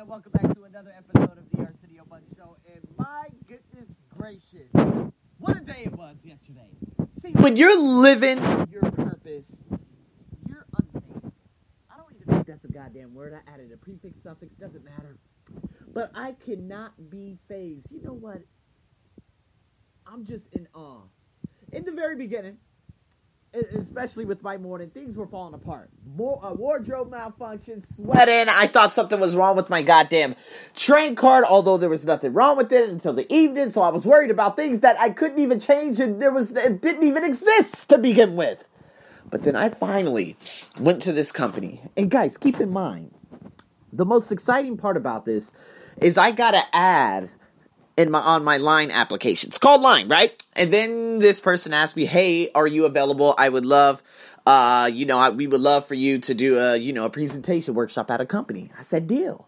and welcome back to another episode of the Arsenio Buck Show. And my goodness gracious, what a day it was yesterday. See, when you're living your purpose, you're unfazed. I don't even think that's a goddamn word. I added a prefix, suffix, doesn't matter. But I cannot be fazed. You know what? I'm just in awe. In the very beginning, especially with my morning, things were falling apart. More uh, wardrobe malfunction, sweating. I thought something was wrong with my goddamn train card, although there was nothing wrong with it until the evening. So I was worried about things that I couldn't even change, and there was it didn't even exist to begin with. But then I finally went to this company, and guys, keep in mind, the most exciting part about this is I got to add in my on my line application. It's called Line, right? And then this person asked me, "Hey, are you available? I would love uh, you know, I, we would love for you to do a, you know, a presentation workshop at a company." I said, "Deal."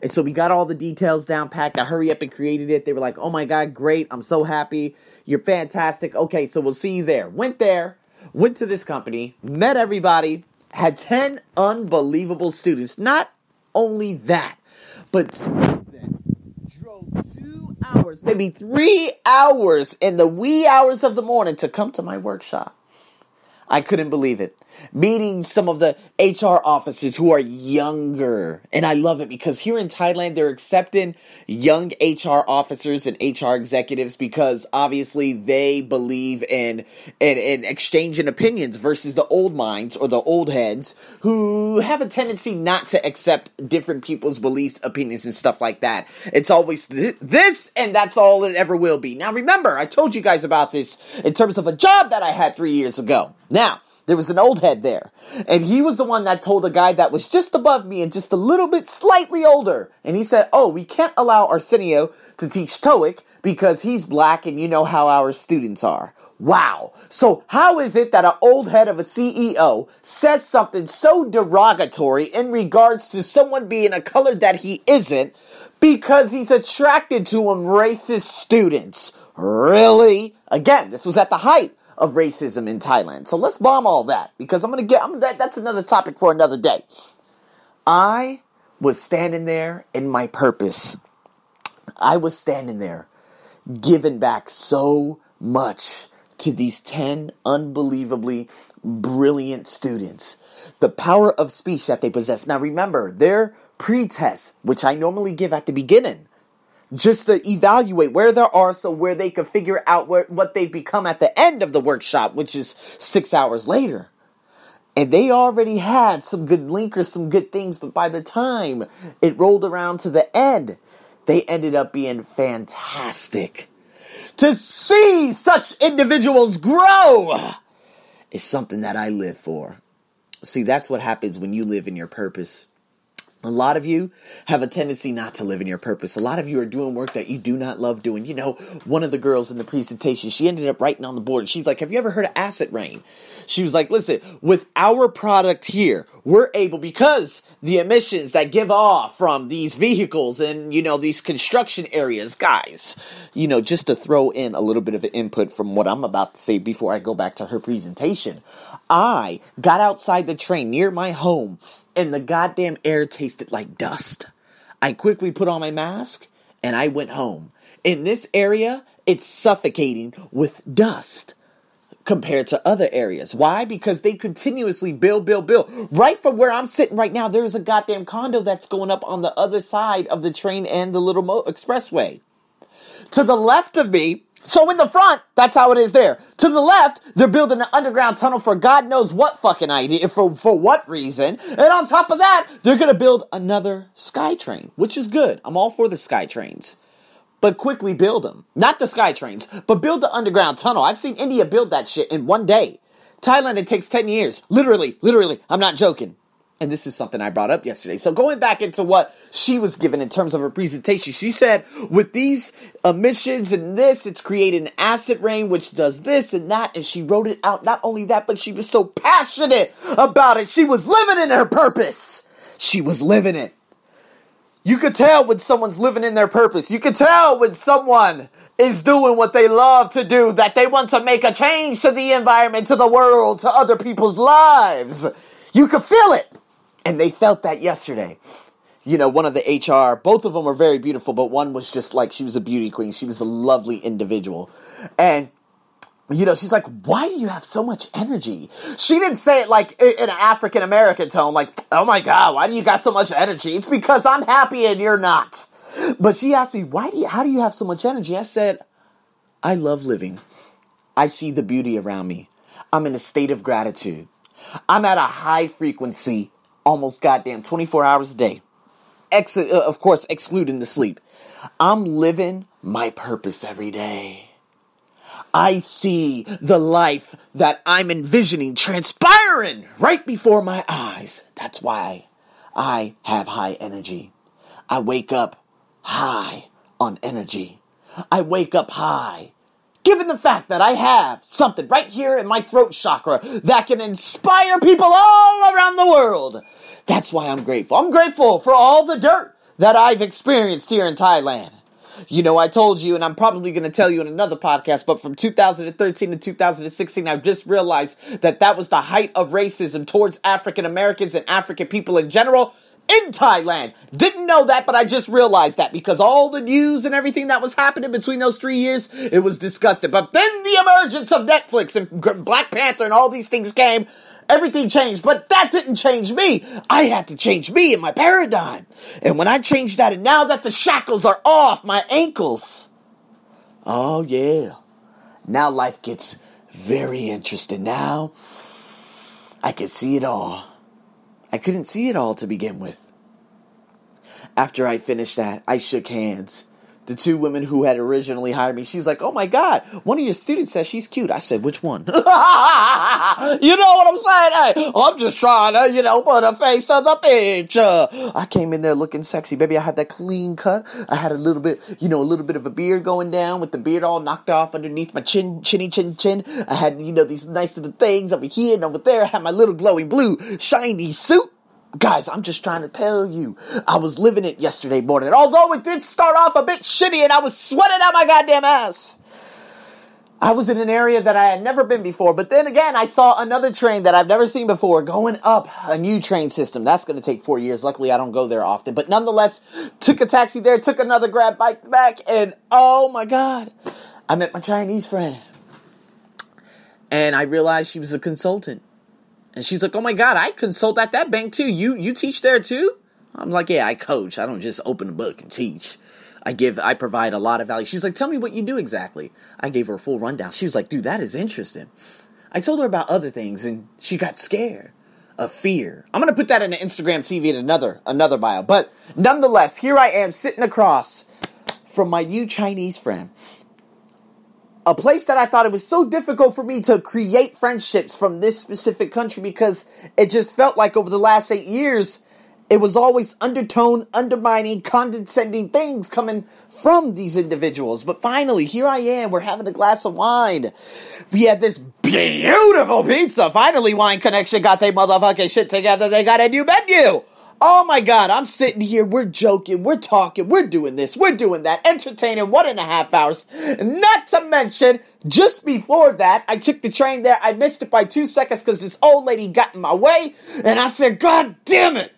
And so we got all the details down packed. I hurry up and created it. They were like, "Oh my god, great. I'm so happy. You're fantastic. Okay, so we'll see you there." Went there, went to this company, met everybody, had 10 unbelievable students. Not only that, but hours, maybe three hours in the wee hours of the morning to come to my workshop. I couldn't believe it meeting some of the HR officers who are younger. And I love it because here in Thailand, they're accepting young HR officers and HR executives because obviously they believe in, in, in exchanging opinions versus the old minds or the old heads who have a tendency not to accept different people's beliefs, opinions, and stuff like that. It's always th- this and that's all it ever will be. Now remember, I told you guys about this in terms of a job that I had three years ago. Now, there was an old head there. And he was the one that told a guy that was just above me and just a little bit slightly older. And he said, Oh, we can't allow Arsenio to teach TOEIC because he's black and you know how our students are. Wow. So how is it that an old head of a CEO says something so derogatory in regards to someone being a color that he isn't because he's attracted to him racist students? Really? Again, this was at the height of racism in Thailand. So let's bomb all that because I'm gonna get. I'm, that, that's another topic for another day. I was standing there in my purpose. I was standing there, giving back so much to these 10 unbelievably brilliant students. The power of speech that they possess. Now remember, their pre-test, which I normally give at the beginning, just to evaluate where there are so where they can figure out where, what they've become at the end of the workshop, which is six hours later. And they already had some good linkers, some good things, but by the time it rolled around to the end, they ended up being fantastic. To see such individuals grow is something that I live for. See, that's what happens when you live in your purpose. A lot of you have a tendency not to live in your purpose. A lot of you are doing work that you do not love doing. You know, one of the girls in the presentation, she ended up writing on the board. She's like, Have you ever heard of acid rain? She was like, Listen, with our product here, we're able, because the emissions that give off from these vehicles and, you know, these construction areas, guys, you know, just to throw in a little bit of an input from what I'm about to say before I go back to her presentation. I got outside the train near my home and the goddamn air tasted like dust. I quickly put on my mask and I went home. In this area, it's suffocating with dust compared to other areas. Why? Because they continuously build, build, build. Right from where I'm sitting right now, there's a goddamn condo that's going up on the other side of the train and the little mo- expressway. To the left of me, so in the front, that's how it is there. To the left, they're building an underground tunnel for God knows what fucking idea, for, for what reason. And on top of that, they're gonna build another SkyTrain, which is good. I'm all for the SkyTrains. But quickly build them. Not the SkyTrains, but build the underground tunnel. I've seen India build that shit in one day. Thailand, it takes 10 years. Literally, literally. I'm not joking. And this is something I brought up yesterday. So going back into what she was given in terms of her presentation, she said with these emissions and this, it's creating acid rain, which does this and that. And she wrote it out. Not only that, but she was so passionate about it. She was living in her purpose. She was living it. You could tell when someone's living in their purpose. You could tell when someone is doing what they love to do, that they want to make a change to the environment, to the world, to other people's lives. You could feel it. And they felt that yesterday. you know, one of the HR, both of them were very beautiful, but one was just like, she was a beauty queen. She was a lovely individual. And, you know, she's like, why do you have so much energy? She didn't say it like in an African American tone, like, oh my God, why do you got so much energy? It's because I'm happy and you're not. But she asked me, why do you, how do you have so much energy? I said, I love living. I see the beauty around me. I'm in a state of gratitude. I'm at a high frequency almost goddamn 24 hours a day. Ex- uh, of course, excluding the sleep. I'm living my purpose every day. I see the life that I'm envisioning transpiring right before my eyes. That's why I have high energy. I wake up high on energy. I wake up high given the fact that I have something right here in my throat chakra that can inspire people all around the world. That's why I'm grateful. I'm grateful for all the dirt that I've experienced here in Thailand. You know, I told you, and I'm probably going to tell you in another podcast, but from 2013 to 2016, I've just realized that that was the height of racism towards African Americans and African people in general in Thailand. Didn't know that, but I just realized that because all the news and everything that was happening between those three years, it was disgusting. But then the emergence of Netflix and Black Panther and all these things came. Everything changed, but that didn't change me. I had to change me and my paradigm. And when I changed that, and now that the shackles are off my ankles, oh yeah, now life gets very interesting. Now I can see it all. I couldn't see it all to begin with. After I finished that, I shook hands. The two women who had originally hired me, she's like, Oh my God, one of your students says she's cute. I said, Which one? you know what I'm saying? Hey, I'm just trying to, you know, put a face to the picture. I came in there looking sexy, baby. I had that clean cut. I had a little bit, you know, a little bit of a beard going down with the beard all knocked off underneath my chin, chinny chin chin. I had, you know, these nice little things over here and over there. I had my little glowing blue shiny suit. Guys, I'm just trying to tell you, I was living it yesterday morning. Although it did start off a bit shitty and I was sweating out my goddamn ass. I was in an area that I had never been before, but then again, I saw another train that I've never seen before going up a new train system. That's going to take four years. Luckily, I don't go there often, but nonetheless, took a taxi there, took another grab bike back, and oh my god, I met my Chinese friend. And I realized she was a consultant. And she's like, "Oh my god, I consult at that bank too. You you teach there too?" I'm like, "Yeah, I coach. I don't just open a book and teach. I give I provide a lot of value." She's like, "Tell me what you do exactly." I gave her a full rundown. She was like, "Dude, that is interesting." I told her about other things and she got scared of fear. I'm going to put that in the Instagram TV in another another bio. But nonetheless, here I am sitting across from my new Chinese friend a place that I thought it was so difficult for me to create friendships from this specific country because it just felt like over the last eight years, it was always undertone, undermining, condescending things coming from these individuals. But finally, here I am. We're having a glass of wine. We had this beautiful pizza. Finally, Wine Connection got their motherfucking shit together. They got a new menu. Oh my god, I'm sitting here, we're joking, we're talking, we're doing this, we're doing that, entertaining one and a half hours. Not to mention, just before that, I took the train there, I missed it by two seconds because this old lady got in my way, and I said, God damn it!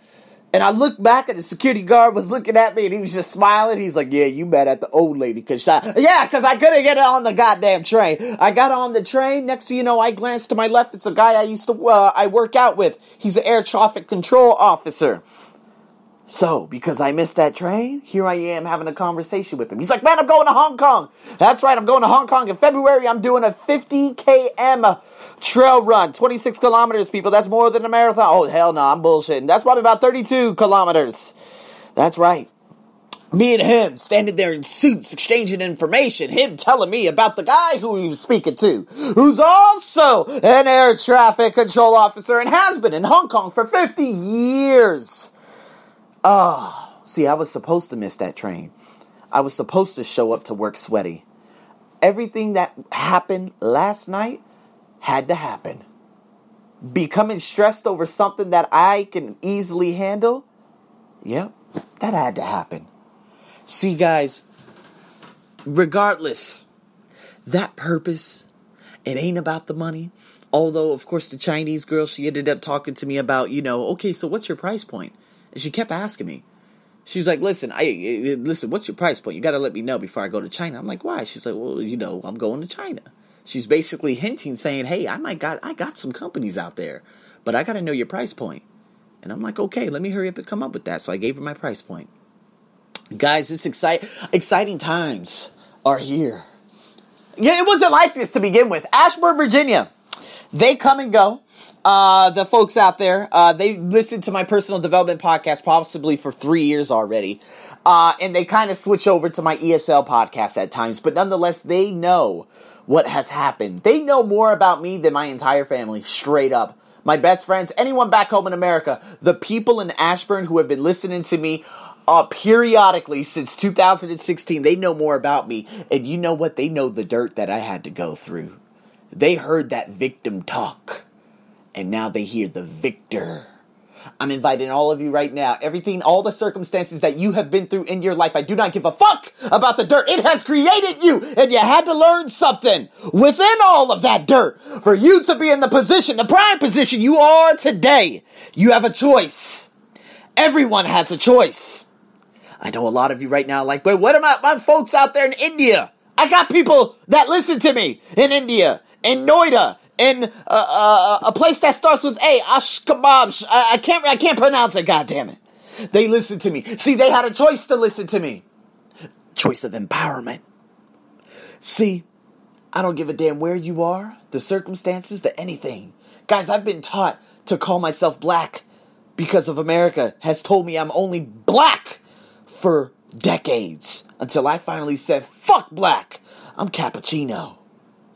And I looked back and the security guard was looking at me and he was just smiling. He's like, yeah, you mad at the old lady. Cause I, yeah, cause I couldn't get on the goddamn train. I got on the train. Next you know, I glanced to my left. It's a guy I used to, uh, I work out with. He's an air traffic control officer. So, because I missed that train, here I am having a conversation with him. He's like, man, I'm going to Hong Kong. That's right, I'm going to Hong Kong in February. I'm doing a 50 km trail run. 26 kilometers, people. That's more than a marathon. Oh, hell no, I'm bullshitting. That's probably about 32 kilometers. That's right. Me and him standing there in suits exchanging information. Him telling me about the guy who he was speaking to, who's also an air traffic control officer and has been in Hong Kong for 50 years. Oh, see, I was supposed to miss that train. I was supposed to show up to work sweaty. Everything that happened last night had to happen. Becoming stressed over something that I can easily handle, yep, that had to happen. See, guys, regardless, that purpose, it ain't about the money. Although, of course, the Chinese girl, she ended up talking to me about, you know, okay, so what's your price point? And she kept asking me. She's like, listen, I listen. What's your price point? You got to let me know before I go to China. I'm like, why? She's like, well, you know, I'm going to China. She's basically hinting, saying, hey, I might got, I got some companies out there, but I got to know your price point. And I'm like, okay, let me hurry up and come up with that. So I gave her my price point. Guys, this excite, exciting times are here. Yeah, it wasn't like this to begin with. Ashburn, Virginia. They come and go. Uh, the folks out there, uh, they listened to my personal development podcast possibly for three years already. Uh, and they kind of switch over to my ESL podcast at times, but nonetheless, they know what has happened. They know more about me than my entire family, straight up. My best friends, anyone back home in America, the people in Ashburn who have been listening to me uh, periodically since 2016, they know more about me. And you know what? They know the dirt that I had to go through. They heard that victim talk and now they hear the victor. I'm inviting all of you right now. Everything, all the circumstances that you have been through in your life, I do not give a fuck about the dirt. It has created you, and you had to learn something within all of that dirt for you to be in the position, the prime position you are today. You have a choice. Everyone has a choice. I know a lot of you right now like, wait, what about my folks out there in India? I got people that listen to me in India, in Noida, in uh, uh, a place that starts with A, Ashkabab. I, I can't I can't pronounce it. God damn it! They listen to me. See, they had a choice to listen to me. Choice of empowerment. See, I don't give a damn where you are, the circumstances, the anything. Guys, I've been taught to call myself black because of America has told me I'm only black for decades until I finally said, fuck black. I'm cappuccino.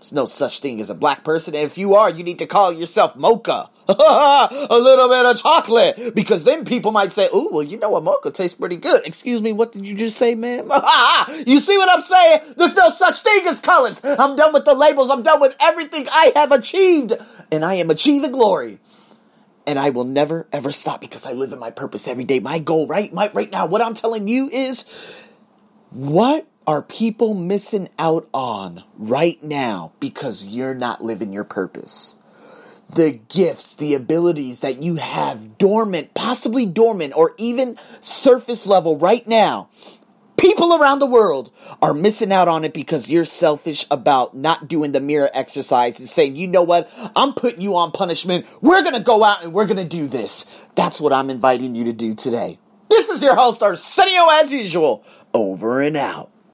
There's no such thing as a black person. And if you are, you need to call yourself mocha. a little bit of chocolate. Because then people might say, oh, well, you know what? Mocha tastes pretty good. Excuse me, what did you just say, man? you see what I'm saying? There's no such thing as colors. I'm done with the labels. I'm done with everything I have achieved. And I am achieving glory. And I will never, ever stop because I live in my purpose every day. My goal, right? My, right now, what I'm telling you is what are people missing out on right now because you're not living your purpose? The gifts, the abilities that you have dormant, possibly dormant, or even surface level right now. People around the world are missing out on it because you're selfish about not doing the mirror exercise and saying, you know what? I'm putting you on punishment. We're going to go out and we're going to do this. That's what I'm inviting you to do today. This is your host, Arsenio, as usual. Over and out.